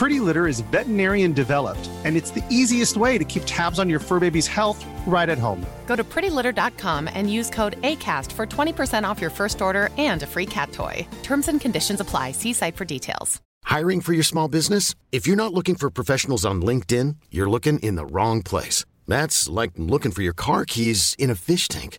Pretty Litter is veterinarian developed, and it's the easiest way to keep tabs on your fur baby's health right at home. Go to prettylitter.com and use code ACAST for 20% off your first order and a free cat toy. Terms and conditions apply. See site for details. Hiring for your small business? If you're not looking for professionals on LinkedIn, you're looking in the wrong place. That's like looking for your car keys in a fish tank.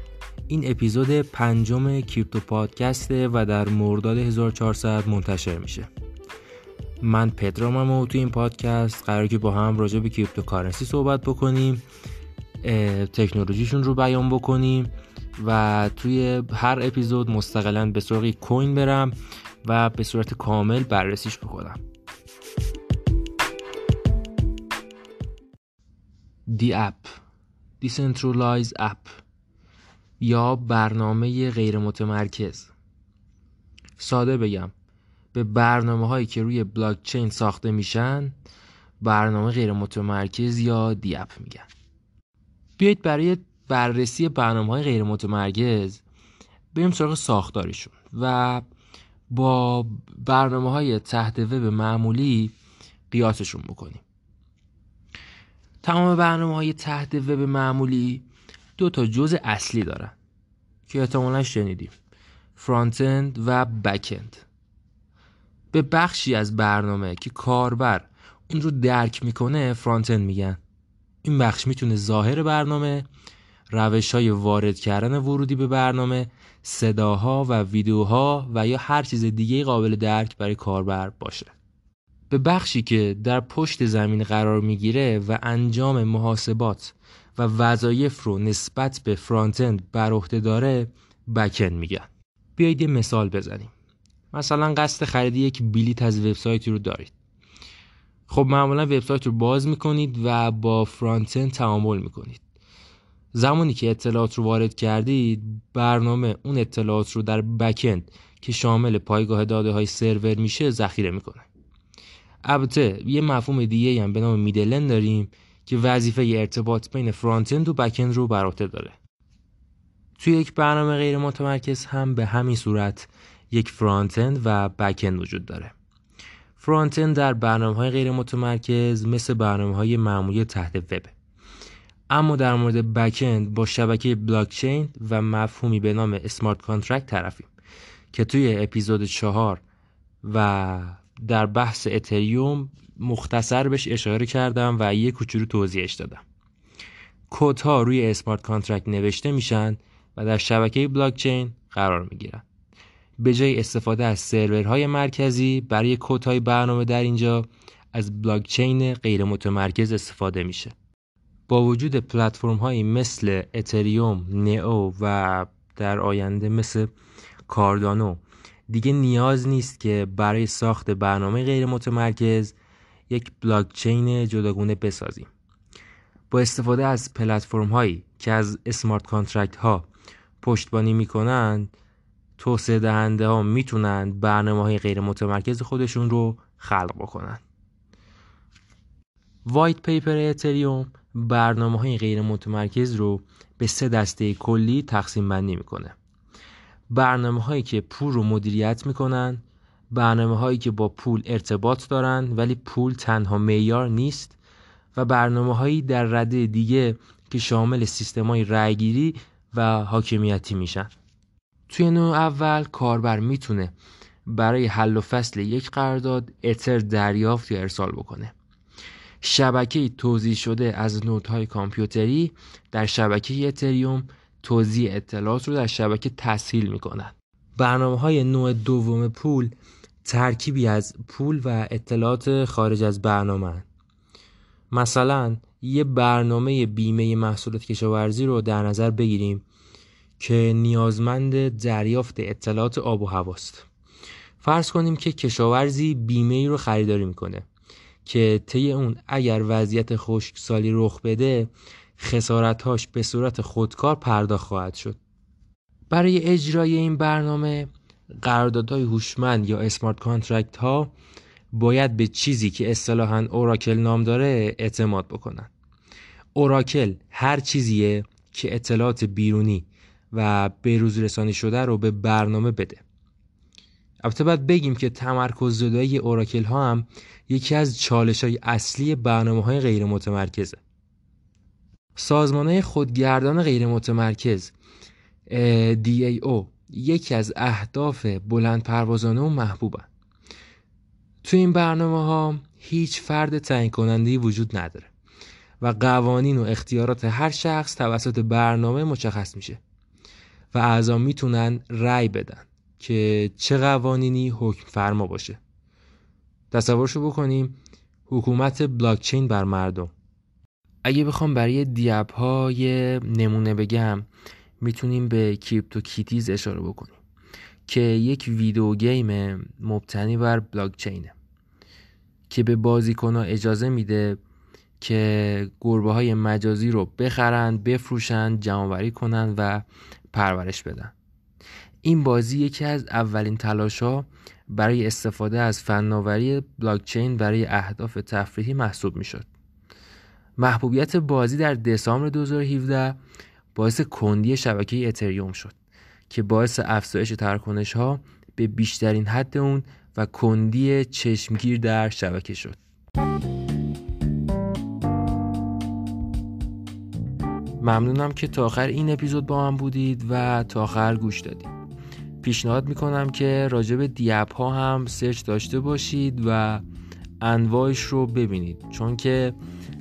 این اپیزود پنجم کریپتو پادکسته و در مرداد 1400 منتشر میشه. من پدرامم و تو این پادکست قرار که با هم راجع به cryptocurrency صحبت بکنیم تکنولوژیشون رو بیان بکنیم و توی هر اپیزود مستقلا به سراغ coin برم و به صورت کامل بررسیش بکنم. DApp decentralized app یا برنامه غیر متمرکز ساده بگم به برنامه هایی که روی بلاکچین ساخته میشن برنامه غیر متمرکز یا DApp میگن. بیایید برای بررسی برنامه های غیر متمرکز بریم سراغ ساختارشون و با برنامه های تحت وب معمولی قیاسشون بکنیم. تمام برنامه های تحت وب معمولی دو تا جزء اصلی دارن که احتمالا شنیدیم. فرانت اند و بک اند. به بخشی از برنامه که کاربر اون رو درک می‌کنه فرانت اند میگن. این بخش می‌تونه ظاهر برنامه روش های وارد کردن ورودی به برنامه صداها و ویدیوها و یا هر چیز دیگه قابل درک برای کاربر باشه. به بخشی که در پشت زمین قرار می‌گیره و انجام محاسبات و وظایف رو نسبت به فرانت اند بر عهده داره بکن میگن. بیایید یه مثال بزنیم. مثلا قصد خرید یک بلیت از وبسایتی رو دارید. خب معمولا وبسایت رو باز می‌کنید و با فرانت اند تعامل می‌کنید. زمانی که اطلاعات رو وارد کردید برنامه اون اطلاعات رو در بکند که شامل پایگاه داده های سرور میشه ذخیره می‌کنه. البته یه مفهوم دیگه هم به نام middleware داریم که وظیفه ارتباط بین front-end و back-end رو بر عهده داره. توی یک برنامه غیر متمرکز هم به همین صورت یک front-end و back-end وجود داره. front-end در برنامه های غیر متمرکز مثل برنامه های معمولی تحت وب. اما در مورد back-end با شبکه بلاکچین و مفهومی به نام smart contract طرفیم که توی اپیزود چهار و در بحث اتریوم مختصر بهش اشاره کردم و یه کوچولو توضیحش دادم. کدها روی smart contract نوشته میشن و در شبکه بلاکچین قرار می‌گیرن. به جای استفاده از سرورهای مرکزی برای کدهای برنامه در اینجا از بلاکچین غیر متمرکز استفاده میشه. با وجود پلتفرم هایی مثل اتریوم، نئو و در آینده مثل کاردانو دیگه نیاز نیست که برای ساخت برنامه غیر متمرکز یک بلاکچین جداگونه بسازیم. با استفاده از پلتفرم هایی که از smart contract ها پشتیبانی می‌کنند توسعه دهنده ها می‌تونن برنامه های غیر متمرکز خودشون رو خلق بکنن. white paper اتریوم برنامه های غیر متمرکز رو به سه دسته کلی تقسیم بندی می‌کنه. برنامه هایی که پول رو مدیریت می‌کنن برنامه هایی که با پول ارتباط دارند ولی پول تنها معیار نیست و برنامه هایی در رده دیگه که شامل سیستم های و حاکمیتی میشن. توی نوع اول کاربر می‌تونه برای حل و فصل یک قرارداد اتر دریافت یا ارسال بکنه. شبکه توضیح شده از نودهای کامپیوتری در شبکه اتریوم توضیح اطلاعات رو در شبکه تسهیل می‌کنن برنامه های نوع دوم پول ترکیبی از پول و اطلاعات خارج از برنامه هن. مثلا یه برنامه بیمه محصولات کشاورزی رو در نظر بگیریم که نیازمند دریافت اطلاعات آب و هواست فرض کنیم که کشاورزی بیمه ای رو خریداری می‌کنه که طی اون اگر وضعیت خشکسالی رخ بده خسارتهاش به صورت خودکار پرداخت خواهد شد. برای اجرای این برنامه قراردادهای هوشمند یا smart contract ها باید به چیزی که اصطلاحا oracle نام داره اعتماد بکنن. oracle هر چیزیه که اطلاعات بیرونی و بروز رسانی شده رو به برنامه بده. البته باید بگیم که تمرکز زدایی اوراکل ها هم یکی از چالش های اصلی برنامه های غیر متمرکزه سازمان خودگردان غیر متمرکز DAO یکی از اهداف بلند پروازانه و محبوبن. تو این برنامه ها هیچ فرد تعیین کننده وجود نداره و قوانین و اختیارات هر شخص توسط برنامه مشخص میشه و اعضا می‌تونن رأی بدن که چه قوانینی حکم فرما باشه. تصورشو بکنیم حکومت بلاکچین بر مردم. اگه بخوام برای دیاب ها یه نمونه بگم می‌تونیم به کریپتو کیتیز اشاره بکنیم که یک ویدیو گیم مبتنی بر بلاکچینه که به بازیکنها اجازه میده که گربه های مجازی رو بخرن بفروشن جمعوری کنن و پرورش بدن این بازی یکی از اولین تلاش ها برای استفاده از فناوری بلاکچین برای اهداف تفریحی محسوب می شد. محبوبیت بازی در دسامبر 2017 باعث کندی شبکه اتریوم شد که باعث افزایش ترکنش ها به بیشترین حد اون و کندی چشمگیر در شبکه شد. ممنونم که تا آخر این اپیزود با من بودید و تا آخر گوش دادید. پیشنهاد می‌کنم که راجع به دیپ ها هم سرچ داشته باشید و انواعش رو ببینید چون که